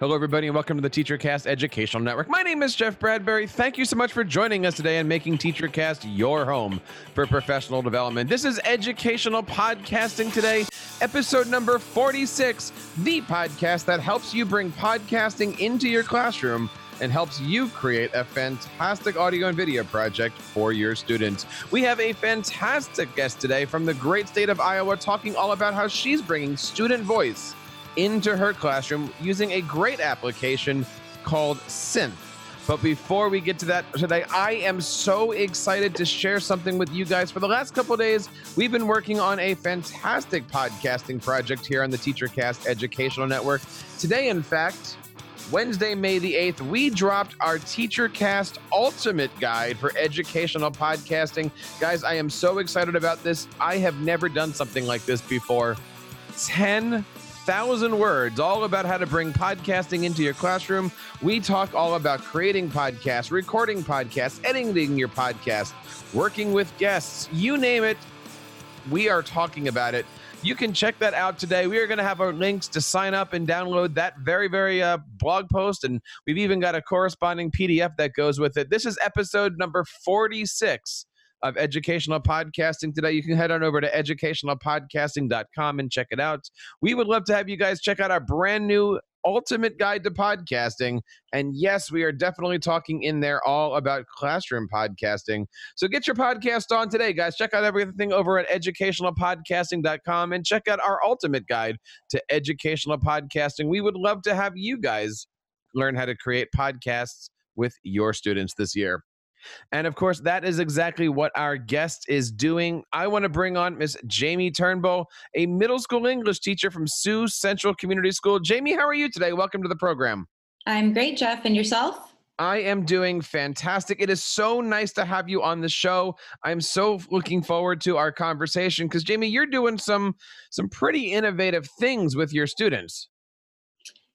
Hello, everybody, and welcome to the TeacherCast Educational Network. My name is Jeff Bradbury. Thank you so much for joining us today and making TeacherCast your home for professional development. This is educational podcasting today, episode number 46, the podcast that helps you bring podcasting into your classroom and helps you create a fantastic audio and video project for your students. We have a fantastic guest today from the great state of Iowa talking all about how she's bringing student voice into her classroom using a great application called Synth. But before we get to that today, I am so excited to share something with you guys. For the last couple days, we've been working on a fantastic podcasting project here on the TeacherCast Educational Network. Today, in fact, Wednesday, May the 8th, we dropped our TeacherCast Ultimate Guide for Educational Podcasting. Guys, I am so excited about this. I have never done something like this before. 10 thousand words all about how to bring podcasting into your classroom. We talk all about creating podcasts, recording podcasts, editing your podcast, working with guests, you name it. We are talking about it. You can check that out today. We are going to have our links to sign up and download that very, very uh, blog post. And we've even got a corresponding PDF that goes with it. This is episode number 46 of educational podcasting today. You can head on over to educationalpodcasting.com and check it out. We would love to have you guys check out our brand new ultimate guide to podcasting. And yes, we are definitely talking in there all about classroom podcasting. So get your podcast on today, guys. Check out everything over at educationalpodcasting.com and check out our ultimate guide to educational podcasting. We would love to have you guys learn how to create podcasts with your students this year. And of course, that is exactly what our guest is doing. I want to bring on Miss Jamie Turnbull, a middle school English teacher from Sioux Central Community School. Jamie, how are you today? Welcome to the program. I'm great, Jeff. And yourself? I am doing fantastic. It is so nice to have you on the show. I'm so looking forward to our conversation because Jamie, you're doing some some pretty innovative things with your students.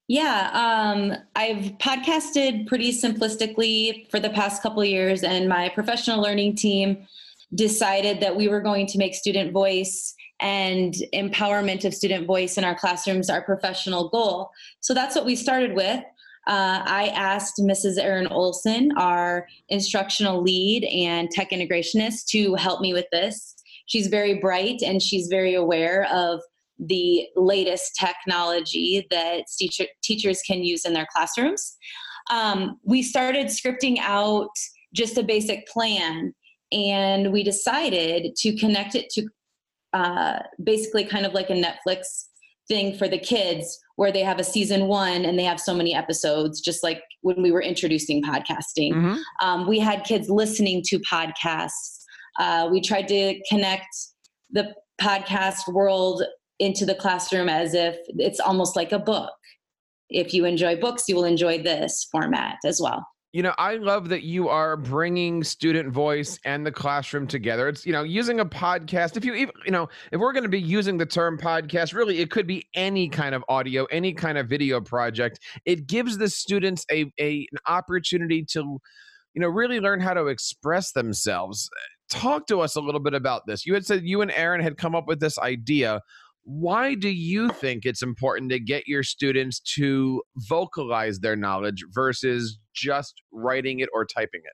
Yeah, um, I've podcasted pretty simplistically for the past couple years, and my professional learning team decided that we were going to make student voice and empowerment of student voice in our classrooms our professional goal. So that's what we started with. Uh, I asked Mrs. Erin Olson, our instructional lead and tech integrationist, to help me with this. She's very bright and she's very aware of the latest technology that teacher, teachers can use in their classrooms. Um, we started scripting out just a basic plan, and we decided to connect it to uh, basically kind of like a Netflix thing for the kids where they have a season one and they have so many episodes, just like when we were introducing podcasting. Mm-hmm. Um, we had kids listening to podcasts. Uh, we tried to connect the podcast world into the classroom as if it's almost like a book. If you enjoy books, you will enjoy this format as well. You know, I love that you are bringing student voice and the classroom together. It's, you know, using a podcast. If you, even, you know, if we're going to be using the term podcast, really, it could be any kind of audio, any kind of video project. It gives the students a, a an opportunity to, you know, really learn how to express themselves. Talk to us a little bit about this. You had said you and Erin had come up with this idea why do you think it's important to get your students to vocalize their knowledge versus just writing it or typing it?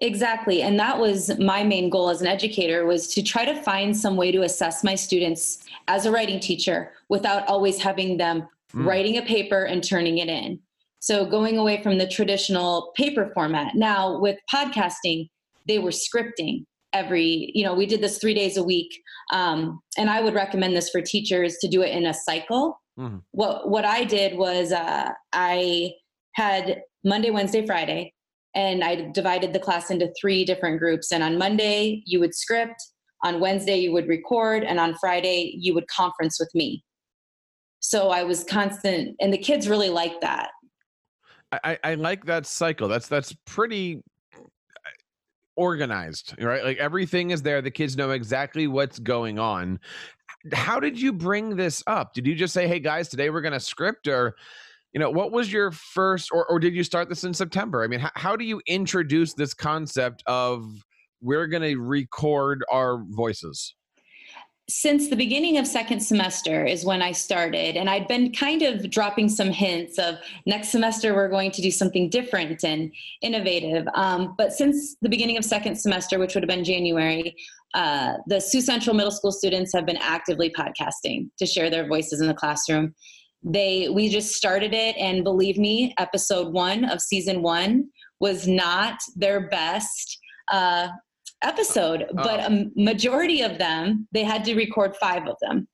Exactly. And that was my main goal as an educator was to try to find some way to assess my students as a writing teacher without always having them mm. writing a paper and turning it in. So going away from the traditional paper format. Now with podcasting, they were scripting every you know we did this three days a week um, and i would recommend this for teachers to do it in a cycle mm-hmm. what what i did was uh, i had monday wednesday friday and i divided the class into three different groups and on monday you would script on wednesday you would record and on friday you would conference with me so i was constant and the kids really liked that I, I like that cycle. That's that's pretty organized, right? Like everything is there. The kids know exactly what's going on. How did you bring this up? Did you just say, "Hey guys, today we're going to script," or you know, what was your first, or or did you start this in September? I mean, how, how do you introduce this concept of we're going to record our voices? Since the beginning of second semester is when I started, and I'd been kind of dropping some hints of next semester we're going to do something different and innovative. Um, but since the beginning of second semester, which would have been January, uh, the Sioux Central Middle School students have been actively podcasting to share their voices in the classroom. They we just started it, and believe me, episode one of season one was not their best. Uh, episode, oh. but a majority of them, they had to record five of them.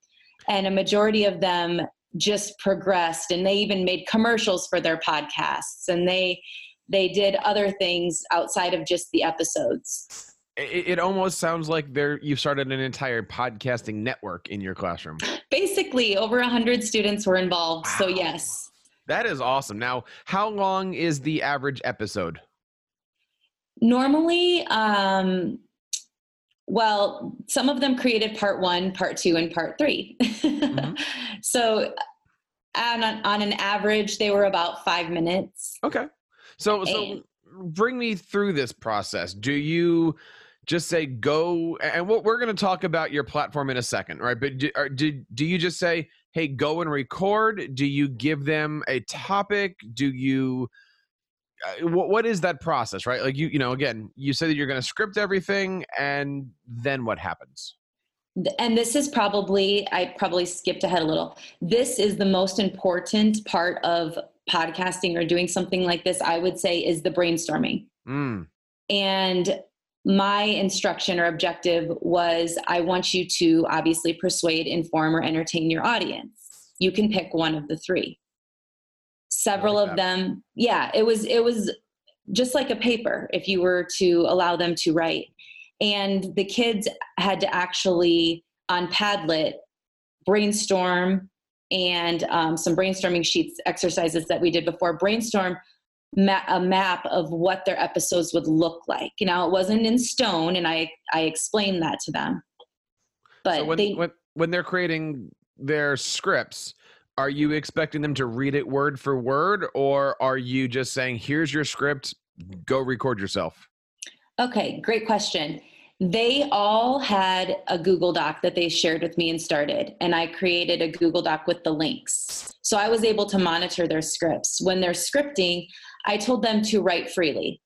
And a majority of them just progressed and they even made commercials for their podcasts and they they did other things outside of just the episodes it, it almost sounds like there you've started an entire podcasting network in your classroom basically over 100 students were involved wow. so yes that is awesome now how long is the average episode normally um well some of them created part one part two and part 3 mm-hmm. so on, on an average they were about five minutes. Okay. So so bring me through this process. Do you just say go and what we're going to talk about your platform in a second right? But do, do, do you just say hey go and record do you give them a topic? Do you what, what is that process right? Like you you know again you say that you're going to script everything and then what happens? And this is probably i probably skipped ahead a little. This is the most important part of podcasting or doing something like this i would say is the brainstorming. Mm. and my instruction or objective was i want you to obviously persuade inform or entertain your audience. You can pick one of the three several like of that. them yeah it was it was just like a paper if you were to allow them to write. And the kids had to actually on padlet brainstorm and um, some brainstorming sheets exercises that we did before brainstorm ma- a map of what their episodes would look like. You know it wasn't in stone and i i explained that to them. But so when, they when, when they're creating their scripts are you expecting them to read it word for word or are you just saying here's your script go record yourself okay great question. They all had a google doc that they shared with me and started and i created a google doc with the links. So i was able to monitor their scripts. When they're scripting i told them to write freely.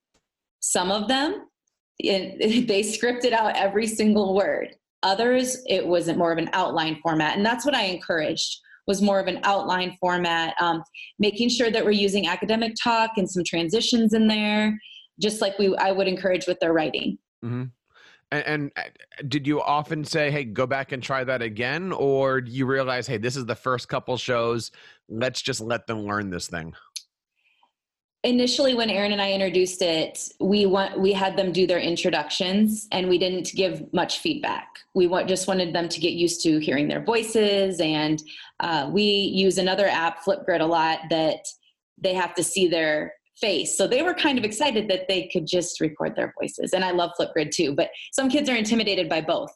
Some of them they scripted out every single word. Others it wasn't more of an outline format and that's what i encouraged was more of an outline format, um, making sure that we're using academic talk and some transitions in there, just like we I would encourage with their writing. Mm-hmm. And, and, uh, did you often say, "Hey, go back and try that again," or do you realize, "Hey, this is the first couple shows. Let's just let them learn this thing"? Initially when Erin and i introduced it we want we had them do their introductions and we didn't give much feedback. We want, just wanted them to get used to hearing their voices and uh, we use another app flipgrid a lot that they have to see their face. So they were kind of excited that they could just record their voices and i love flipgrid too but some kids are intimidated by both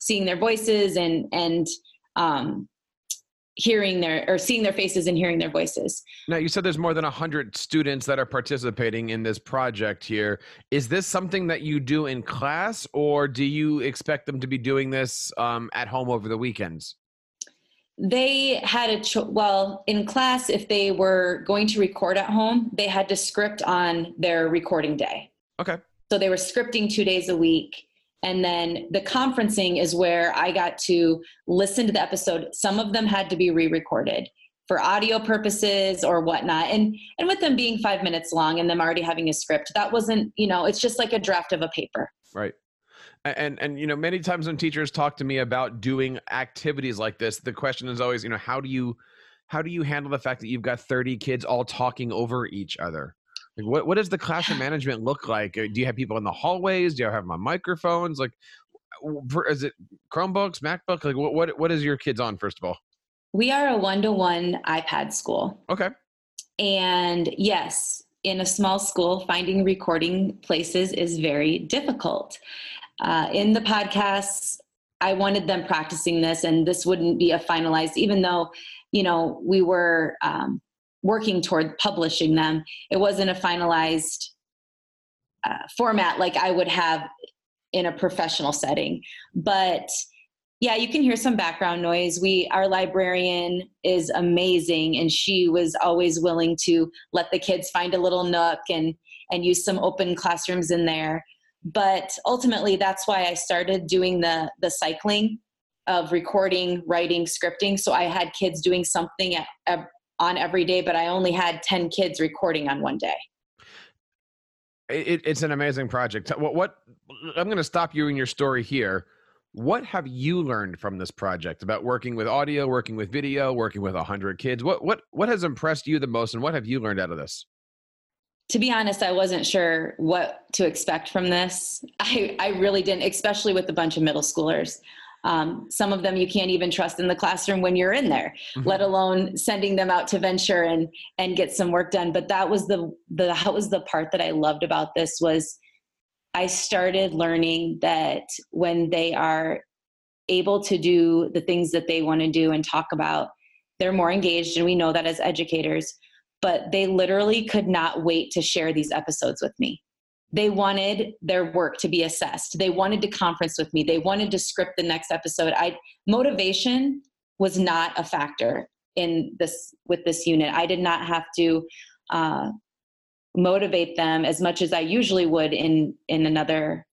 seeing their voices and and um, hearing their or seeing their faces and hearing their voices. Now you said there's more than 100 students that are participating in this project here. Is this something that you do in class or do you expect them to be doing this um, at home over the weekends? They had a cho- well in class if they were going to record at home, they had to script on their recording day. Okay. So they were scripting 2 days a week and then the conferencing is where I got to listen to the episode. Some of them had to be re-recorded for audio purposes or whatnot. And and with them being five minutes long and them already having a script, that wasn't, you know, it's just like a draft of a paper. Right. And and you know, many times when teachers talk to me about doing activities like this, the question is always, you know, how do you how do you handle the fact that you've got 30 kids all talking over each other? Like what, what does the classroom management look like? Uh, do you have people in the hallways? Do you have on microphones? Like, is it Chromebooks, MacBook? Like, what, what, what is your kids on, first of all? We are a one to one iPad school. Okay. And yes, in a small school, finding recording places is very difficult. Uh, in the podcasts, I wanted them practicing this, and this wouldn't be a finalized, even though, you know, we were um, working toward publishing them. It wasn't a finalized uh, format like I would have in a professional setting. But Yeah, you can hear some background noise. We our librarian is amazing and she was always willing to let the kids find a little nook and and use some open classrooms in there. But ultimately that's why I started doing the the cycling of recording, writing, scripting. So I had kids doing something at, at, on every day, but I only had 10 kids recording on one day. It, it's an amazing project. What, what I'm going to stop you in your story here. What have you learned from this project about working with audio, working with video, working with 100 kids? What what what has impressed you the most and what have you learned out of this? To be honest, I wasn't sure what to expect from this. I, I really didn't, especially with a bunch of middle schoolers. Um, some of them you can't even trust in the classroom when you're in there, mm-hmm. let alone sending them out to venture and and get some work done. But that was the the that was the part that I loved about this was I started learning that when they are able to do the things that they want to do and talk about, they're more engaged, and we know that as educators. But they literally could not wait to share these episodes with me they wanted their work to be assessed. They wanted to conference with me. They wanted to script the next episode. I motivation was not a factor in this with this unit. I did not have to uh, motivate them as much as i usually would in in another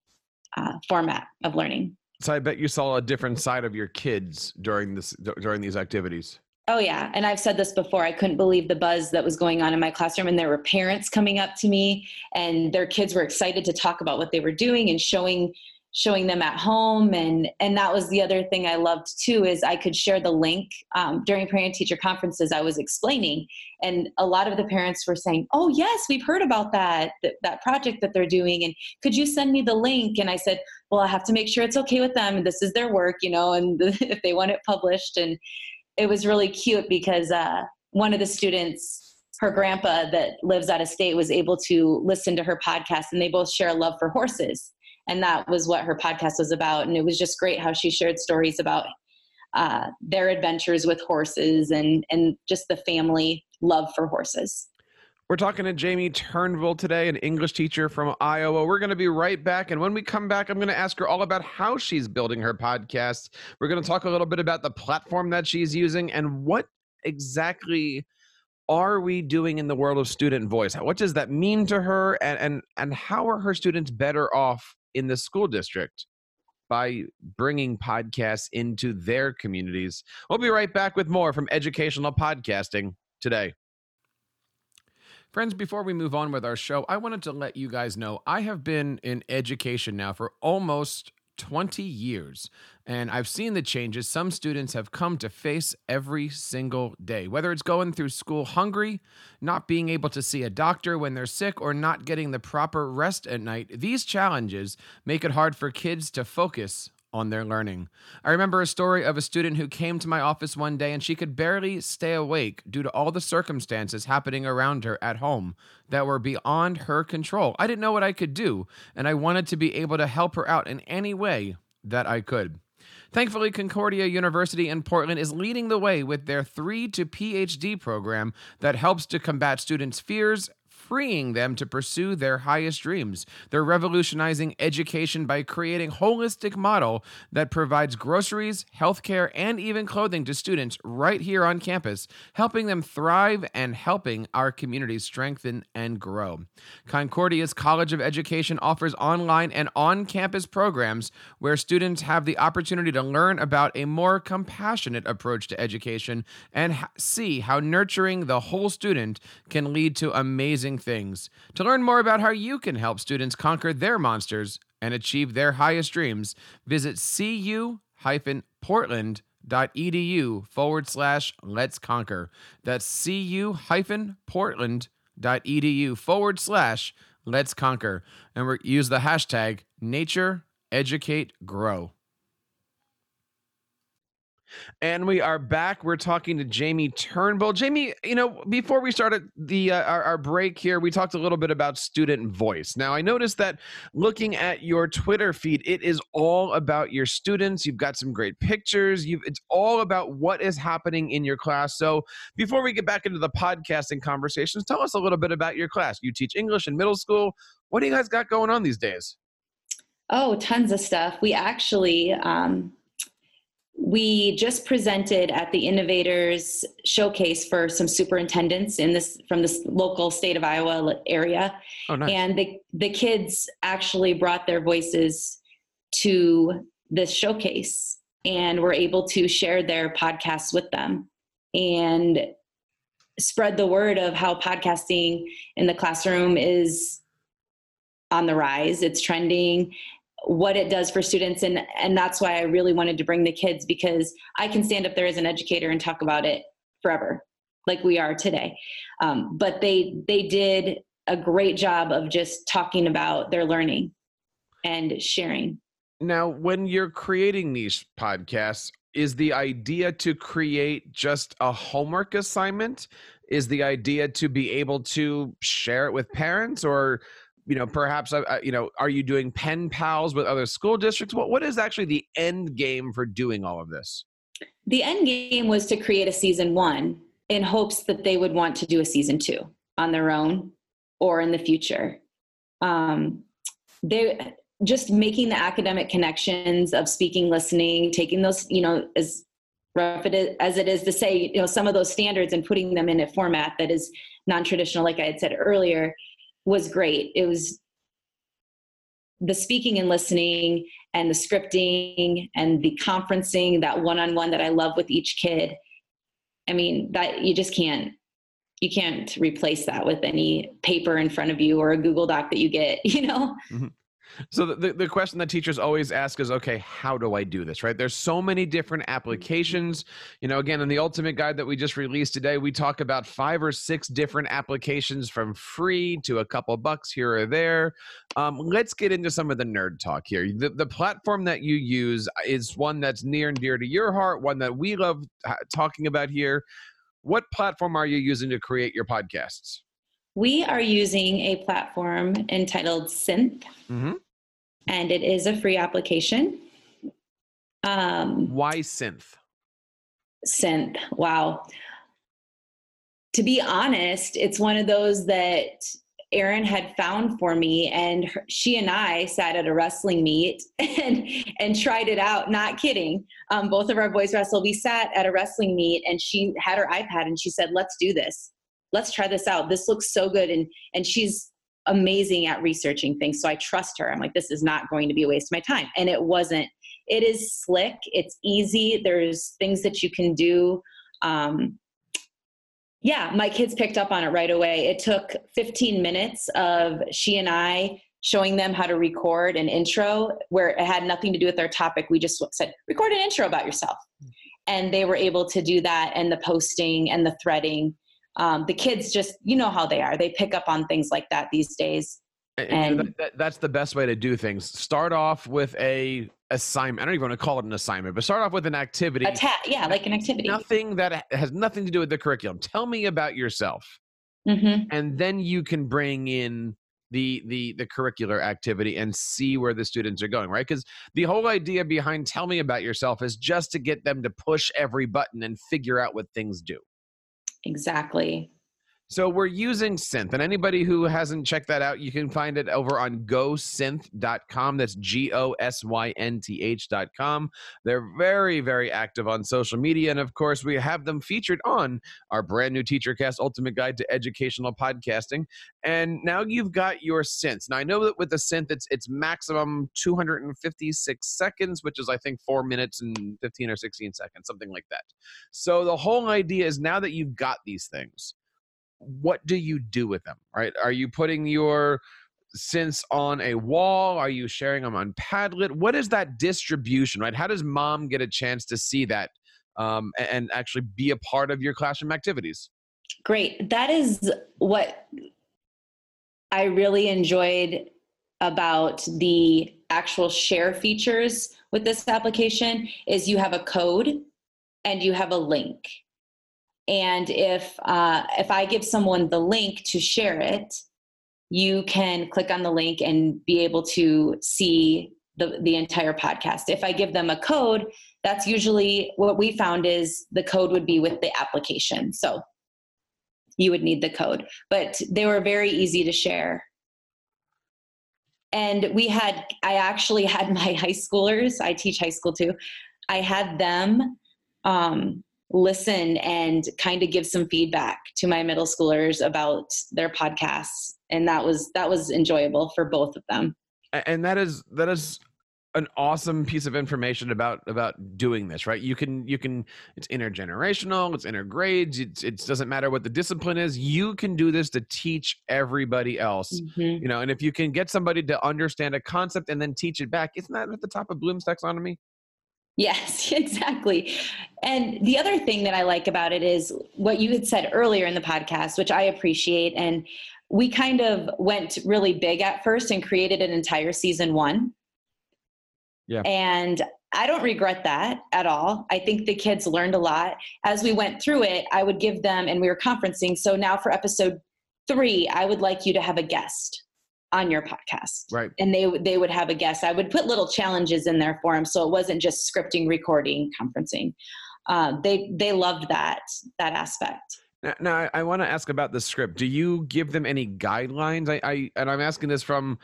uh, format of learning. So i bet you saw a different side of your kids during this during these activities Oh, yeah. And I've said this before. I couldn't believe the buzz that was going on in my classroom. And there were parents coming up to me, and their kids were excited to talk about what they were doing and showing showing them at home and and that was the other thing i loved too is i could share the link um, during parent teacher conferences i was explaining and a lot of the parents were saying oh yes we've heard about that that, that project that they're doing and could you send me the link and i said well i have to make sure it's okay with them this is their work you know and if they want it published and it was really cute because uh, one of the students her grandpa that lives out of state was able to listen to her podcast and they both share a love for horses. And that was what her podcast was about. And it was just great how she shared stories about uh, their adventures with horses and and just the family love for horses we're talking to Jamie Turnbull today, an English teacher from Iowa. We're going to be right back. And when we come back, I'm going to ask her all about how she's building her podcast. We're going to talk a little bit about the platform that she's using and what exactly are we doing in the world of student voice? What does that mean to her? And, and, and how are her students better off in the school district? by bringing podcasts into their communities. We'll be right back with more from educational podcasting today. Friends, before we move on with our show, I wanted to let you guys know I have been in education now for almost 20 years, and I've seen the changes some students have come to face every single day. Whether it's going through school hungry, not being able to see a doctor when they're sick, or not getting the proper rest at night, these challenges make it hard for kids to focus on their learning. I remember a story of a student who came to my office one day and she could barely stay awake due to all the circumstances happening around her at home that were beyond her control. I didn't know what I could do, and I wanted to be able to help her out in any way that I could. Thankfully, Concordia University in Portland is leading the way with their 3 to PhD program that helps to combat students' fears freeing them to pursue their highest dreams. They're revolutionizing education by creating a holistic model that provides groceries, healthcare, and even clothing to students right here on campus, helping them thrive and helping our communities strengthen and grow. Concordia's College of Education offers online and on-campus programs where students have the opportunity to learn about a more compassionate approach to education and see how nurturing the whole student can lead to amazing things. To learn more about how you can help students conquer their monsters and achieve their highest dreams, visit cu portland.edu forward slash let's conquer. That's cu portland.edu forward slash let's conquer. And use the hashtag nature educate grow. And we are back. We're talking to Jamie Turnbull. Jamie, you know, before we started the uh, our, our, break here, we talked a little bit about student voice. Now, I noticed that looking at your Twitter feed, it is all about your students. You've got some great pictures. You've it's all about what is happening in your class. So, before we get back into the podcasting conversations, tell us a little bit about your class. You teach English in middle school. What do you guys got going on these days? Oh, tons of stuff. We actually um, we just presented at the innovators showcase for some superintendents in this from this local state of iowa area Oh, nice. and the the kids actually brought their voices to this showcase and were able to share their podcasts with them and spread the word of how podcasting in the classroom is on the rise it's trending what it does for students. And and that's why I really wanted to bring the kids because I can stand up there as an educator and talk about it forever like we are today. Um, but they they did a great job of just talking about their learning and sharing. Now, when you're creating these podcasts, is the idea to create just a homework assignment? Is the idea to be able to share it with parents or you know perhaps uh, uh, you know are you doing pen pals with other school districts? What what is actually the end game for doing all of this? The end game was to create a season one in hopes that they would want to do a season two on their own or in the future. Um, they just making the academic connections of speaking listening taking those you know as rough it is, as it is to say you know some of those standards and putting them in a format that is non-traditional like i had said earlier was great. It was the speaking and listening and the scripting and the conferencing that one-on-one that i love with each kid. I mean that you just can't you can't replace that with any paper in front of you or a google doc that you get you know mm-hmm. So the, the question that teachers always ask is okay how do i do this right? There's so many different applications. You know again in the ultimate guide that we just released today we talk about five or six different applications from free to a couple bucks here or there. Um, let's get into some of the nerd talk here. The, the platform that you use is one that's near and dear to your heart one that we love uh, talking about here. What platform are you using to create your podcasts we are using a platform entitled synth mm-hmm. and it is a free application um, why synth synth wow to be honest it's one of those that Erin had found for me, and her, she and I sat at a wrestling meet and and tried it out. Not kidding. Um, both of our boys wrestle. We sat at a wrestling meet, and she had her iPad, and she said, "Let's do this. Let's try this out. This looks so good." And and she's amazing at researching things, so I trust her. I'm like, this is not going to be a waste of my time, and it wasn't. It is slick. It's easy. There's things that you can do. Um, yeah, my kids picked up on it right away. It took 15 minutes of she and I showing them how to record an intro where it had nothing to do with our topic. We just said, record an intro about yourself. And they were able to do that and the posting and the threading. Um, the kids just, you know how they are. They pick up on things like that these days. And, and that, that, that's the best way to do things. Start off with a assignment. I don't even want to call it an assignment, but start off with an activity. A ta- yeah, like an activity. Nothing that has nothing to do with the curriculum. Tell me about yourself, mm-hmm. and then you can bring in the the the curricular activity and see where the students are going. Right? Because the whole idea behind "Tell me about yourself" is just to get them to push every button and figure out what things do. Exactly. So we're using Synth, and anybody who hasn't checked that out, you can find it over on gosynth.com. That's G O S Y N T H.com. They're very, very active on social media, and of course, we have them featured on our brand new TeacherCast Ultimate Guide to Educational Podcasting. And now you've got your synth. Now I know that with the synth, it's it's maximum 256 seconds, which is I think four minutes and 15 or 16 seconds, something like that. So the whole idea is now that you've got these things what do you do with them right? Are you putting your synths on a wall? Are you sharing them on padlet? What is that distribution right? How does mom get a chance to see that um, and actually be a part of your classroom activities? Great. That is what i really enjoyed about the actual share features with this application is you have a code and you have a link and if uh, if i give someone the link to share it you can click on the link and be able to see the, the entire podcast. If i give them a code that's usually what we found is the code would be with the application. So you would need the code but they were very easy to share. And we had i actually had my high schoolers i teach high school too. I had them um, listen and kind of give some feedback to my middle schoolers about their podcasts. And that was that was enjoyable for both of them. And that is that is an awesome piece of information about about doing this right? You can you can it's intergenerational it's intergrades it's, it doesn't matter what the discipline is you can do this to teach everybody else mm-hmm. you know? And if you can get somebody to understand a concept and then teach it back isn't that at the top of bloom's taxonomy Yes, exactly. And the other thing that I like about it is what you had said earlier in the podcast, which I appreciate. And we kind of went really big at first and created an entire season one. Yeah. And I don't regret that at all. I think the kids learned a lot. As we went through it, I would give them, and we were conferencing. So now for episode three, I would like you to have a guest on your podcast. Right. And they they would have a guest. I would put little challenges in there for them so it wasn't just scripting recording conferencing. Uh, they they loved that that aspect. Now, now I, I want to ask about the script. Do you give them any guidelines? I, I and i'm asking this from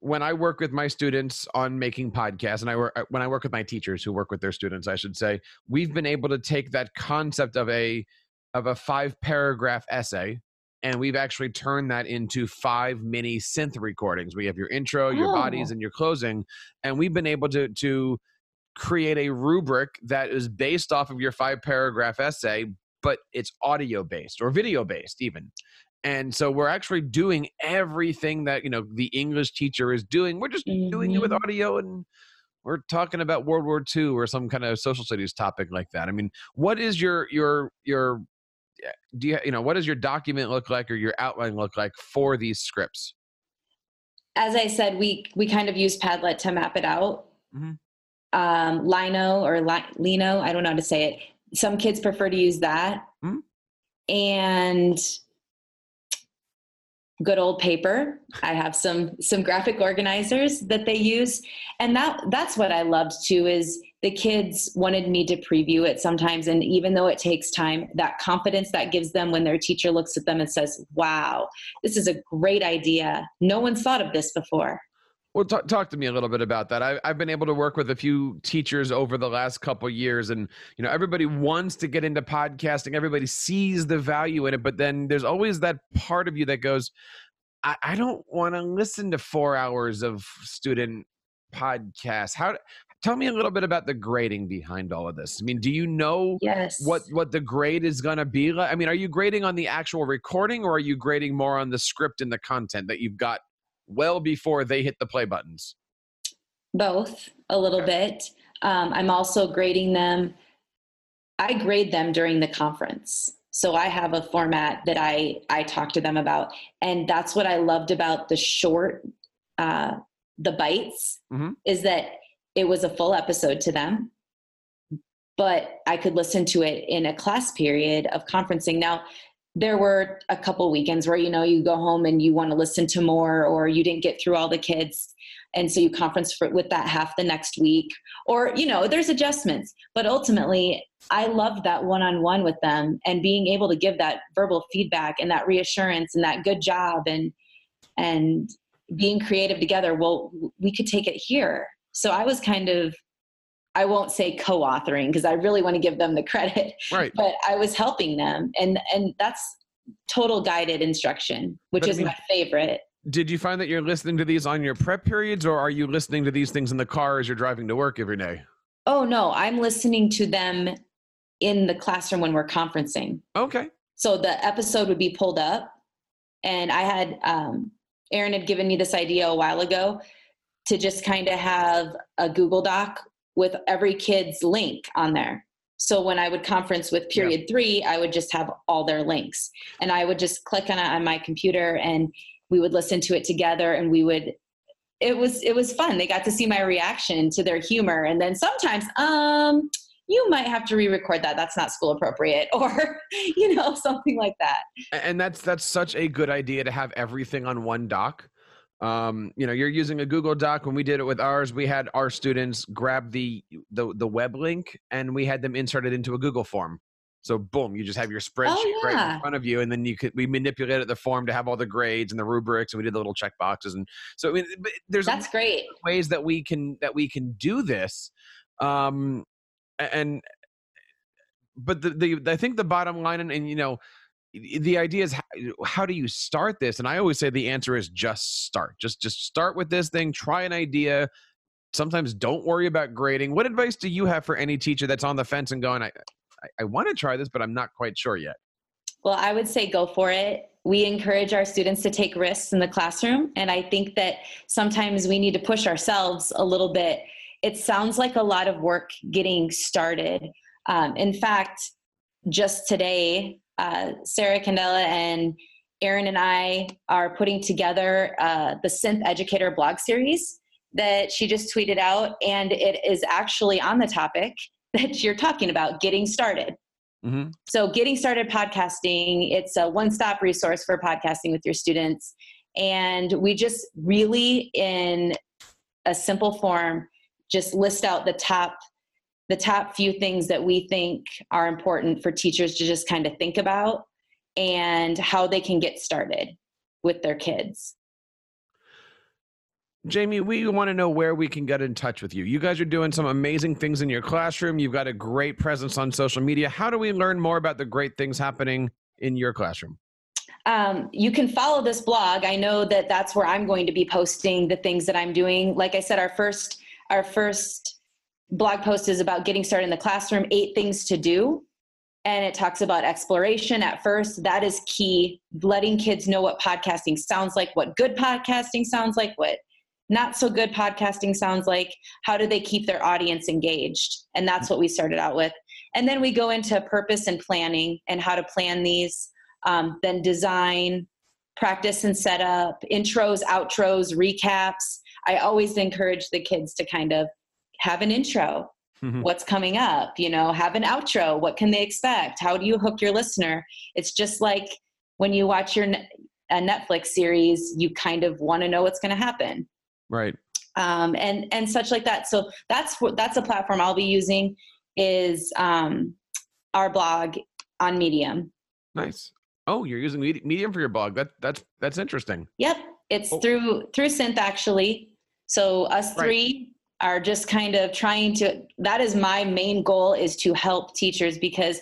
when I work with my students on making podcasts, and I work when I work with my teachers who work with their students, I should say, we've been able to take that concept of a of a five paragraph essay and we've actually turned that into five mini synth recordings. We have your intro, your oh. bodies, and your closing, and we've been able to to create a rubric that is based off of your five paragraph essay, but it's audio based or video based even. And so we're actually doing everything that you know the English teacher is doing. We're just mm-hmm. doing it with mm-hmm. audio and we're talking about World War II or some kind of social studies topic like that. I mean, what is your your your do you you know what does your document look like or your outline look like for these scripts as i said we we kind of use padlet to map it out mm-hmm. um, lino or lino i don't know how to say it some kids prefer to use that mm-hmm. and good old paper. I have some some graphic organizers that they use. And that that's what i loved too is the kids wanted me to preview it sometimes. And even though it takes time that confidence that gives them when their teacher looks at them and says wow this is a great idea. No one's thought of this before well, t- talk to me a little bit about that. I, have been able to work with a few teachers over the last couple years, and you know, everybody wants to get into podcasting. Everybody sees the value in it, but then there's always that part of you that goes, "I, I don't want to listen to four hours of student podcasts." How tell me a little bit about the grading behind all of this. I mean, do you know yes. what what the grade is going to be like? I mean, are you grading on the actual recording or are you grading more on the script and the content that you've got well before they hit the play buttons? Both, a little okay. bit. Um, I'm also grading them. I grade them during the conference. So I have a format that I I talk to them about, and that's what I loved about the short, uh, the bites, mm-hmm. is that it was a full episode to them but i could listen to it in a class period of conferencing now there were a couple weekends where you know you go home and you want to listen to more or you didn't get through all the kids. And so you conference for, with that half the next week. Or you know there's adjustments. But ultimately i loved that one-on-one with them and being able to give that verbal feedback and that reassurance and that good job and and being creative together. Well we could take it here. So I was kind of I won't say co-authoring because I really want to give them the credit. Right. But I was helping them and and that's total guided instruction, which but is I mean, my favorite. Did you find that you're listening to these on your prep periods or are you listening to these things in the car as you're driving to work every day? Oh no, I'm listening to them in the classroom when we're conferencing. Okay. So the episode would be pulled up and I had um Erin had given me this idea a while ago to just kind of have a Google Doc with every kid's link on there. So when I would conference with period yeah. three, I would just have all their links and I would just click on it on my computer and we would listen to it together and we would it was it was fun. They got to see my reaction to their humor and then sometimes um you might have to re-record that that's not school appropriate or you know something like that and that's that's such a good idea to have everything on one doc um, you know you're using a google doc. When we did it with ours we had our students grab the the, the web link and we had them insert it into a google form. So boom you just have your spreadsheet oh, yeah. right in front of you and then you could we manipulated the form to have all the grades and the rubrics and we did the little check boxes and so I mean, there's that's great. ways that we can that we can do this um and but the, the I think the bottom line and, and you know the idea is how, how, do you start this? And i always say the answer is just start just just start with this thing try an idea sometimes don't worry about grading. What advice do you have for any teacher that's on the fence and going i i, I want to try this but i'm not quite sure yet well i would say go for it. We encourage our students to take risks in the classroom and i think that sometimes we need to push ourselves a little bit. It sounds like a lot of work getting started. Um, in fact just today uh, Sarah Candela and Erin and I are putting together uh, the Synth Educator blog series that she just tweeted out, and it is actually on the topic that you're talking about getting started. Mm-hmm. So, getting started podcasting, it's a one stop resource for podcasting with your students. And we just really, in a simple form, just list out the top the top few things that we think are important for teachers to just kind of think about and how they can get started with their kids. Jamie, we want to know where we can get in touch with you. You guys are doing some amazing things in your classroom. You've got a great presence on social media. How do we learn more about the great things happening in your classroom? Um, you can follow this blog. I know that that's where I'm going to be posting the things that I'm doing. Like I said, our first our first blog post is about getting started in the classroom, eight things to do. And it talks about exploration at first. That is key. Letting kids know what podcasting sounds like, what good podcasting sounds like, what not so good podcasting sounds like. How do they keep their audience engaged? And that's what we started out with. And then we go into purpose and planning and how to plan these, um, then design, practice and setup, intros, outros, recaps. I always encourage the kids to kind of have an intro. Mm-hmm. what's coming up? You know have an outro. What can they expect? How do you hook your listener? It's just like when you watch your a netflix series you kind of want to know what's going to happen. Right. Um, and and such like that. So that's what that's a platform i'll be using is um, our blog on medium. Nice. Oh you're using medium for your blog. That that's that's interesting. Yep. It's oh. through through synth actually. So us three are just kind of trying to that is my main goal is to help teachers because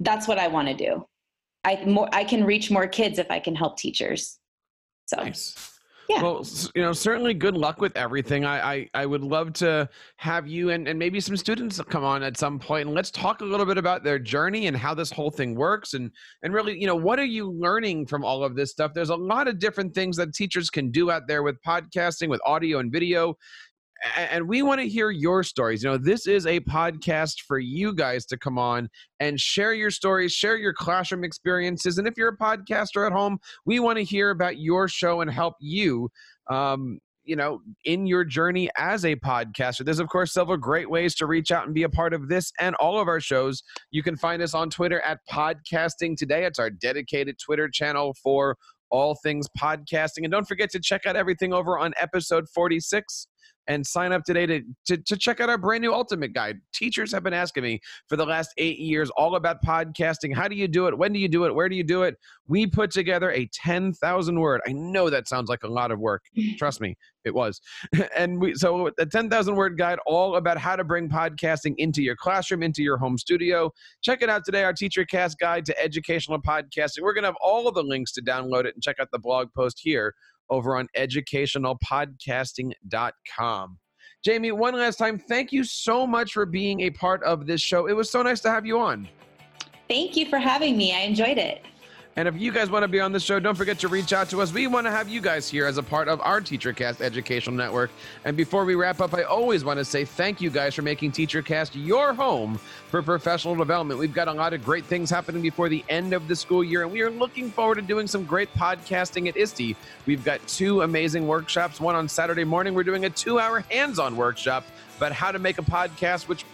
that's what I want to do. I more I can reach more kids if I can help teachers. So nice. Yeah. Well, you know, certainly good luck with everything. I, I, I would love to have you and, and maybe some students come on at some point and let's talk a little bit about their journey and how this whole thing works and, and really, you know, what are you learning from all of this stuff? There's a lot of different things that teachers can do out there with podcasting, with audio and video and we want to hear your stories. You know, this is a podcast for you guys to come on and share your stories, share your classroom experiences. And if you're a podcaster at home, we want to hear about your show and help you. Um, you know, in your journey as a podcaster. There's, of course, several great ways to reach out and be a part of this and all of our shows. You can find us on Twitter at Podcasting Today. It's our dedicated Twitter channel for all things podcasting. And don't forget to check out everything over on episode 46 and sign up today to, to, to check out our brand new ultimate guide. Teachers have been asking me for the last eight years all about podcasting. How do you do it? When do you do it? Where do you do it? We put together a 10,000 word. I know that sounds like a lot of work. Trust me, it was. and we so a 10,000 word guide all about how to bring podcasting into your classroom, into your home studio. Check it out today, our Teacher Cast Guide to Educational Podcasting. We're going to have all of the links to download it and check out the blog post here over on educationalpodcasting.com. Jamie, one last time, thank you so much for being a part of this show. It was so nice to have you on. Thank you for having me. I enjoyed it. And if you guys want to be on the show, don't forget to reach out to us. We want to have you guys here as a part of our TeacherCast Educational Network. And before we wrap up, I always want to say thank you guys for making TeacherCast your home for professional development. We've got a lot of great things happening before the end of the school year, and we are looking forward to doing some great podcasting at ISTE. We've got two amazing workshops. One on Saturday morning, we're doing a two hour hands on workshop about how to make a podcast, which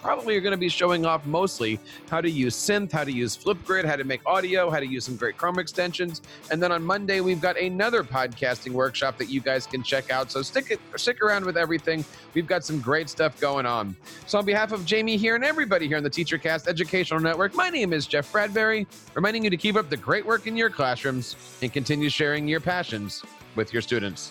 probably are going to be showing off mostly how to use synth, how to use Flipgrid, how to make audio, how to use some great Chrome extensions. And then on Monday, we've got another podcasting workshop that you guys can check out. So stick it, stick around with everything. We've got some great stuff going on. So on behalf of Jamie here and everybody here on the TeacherCast Educational Network, my name is Jeff Bradbury, reminding you to keep up the great work in your classrooms and continue sharing your passions with your students.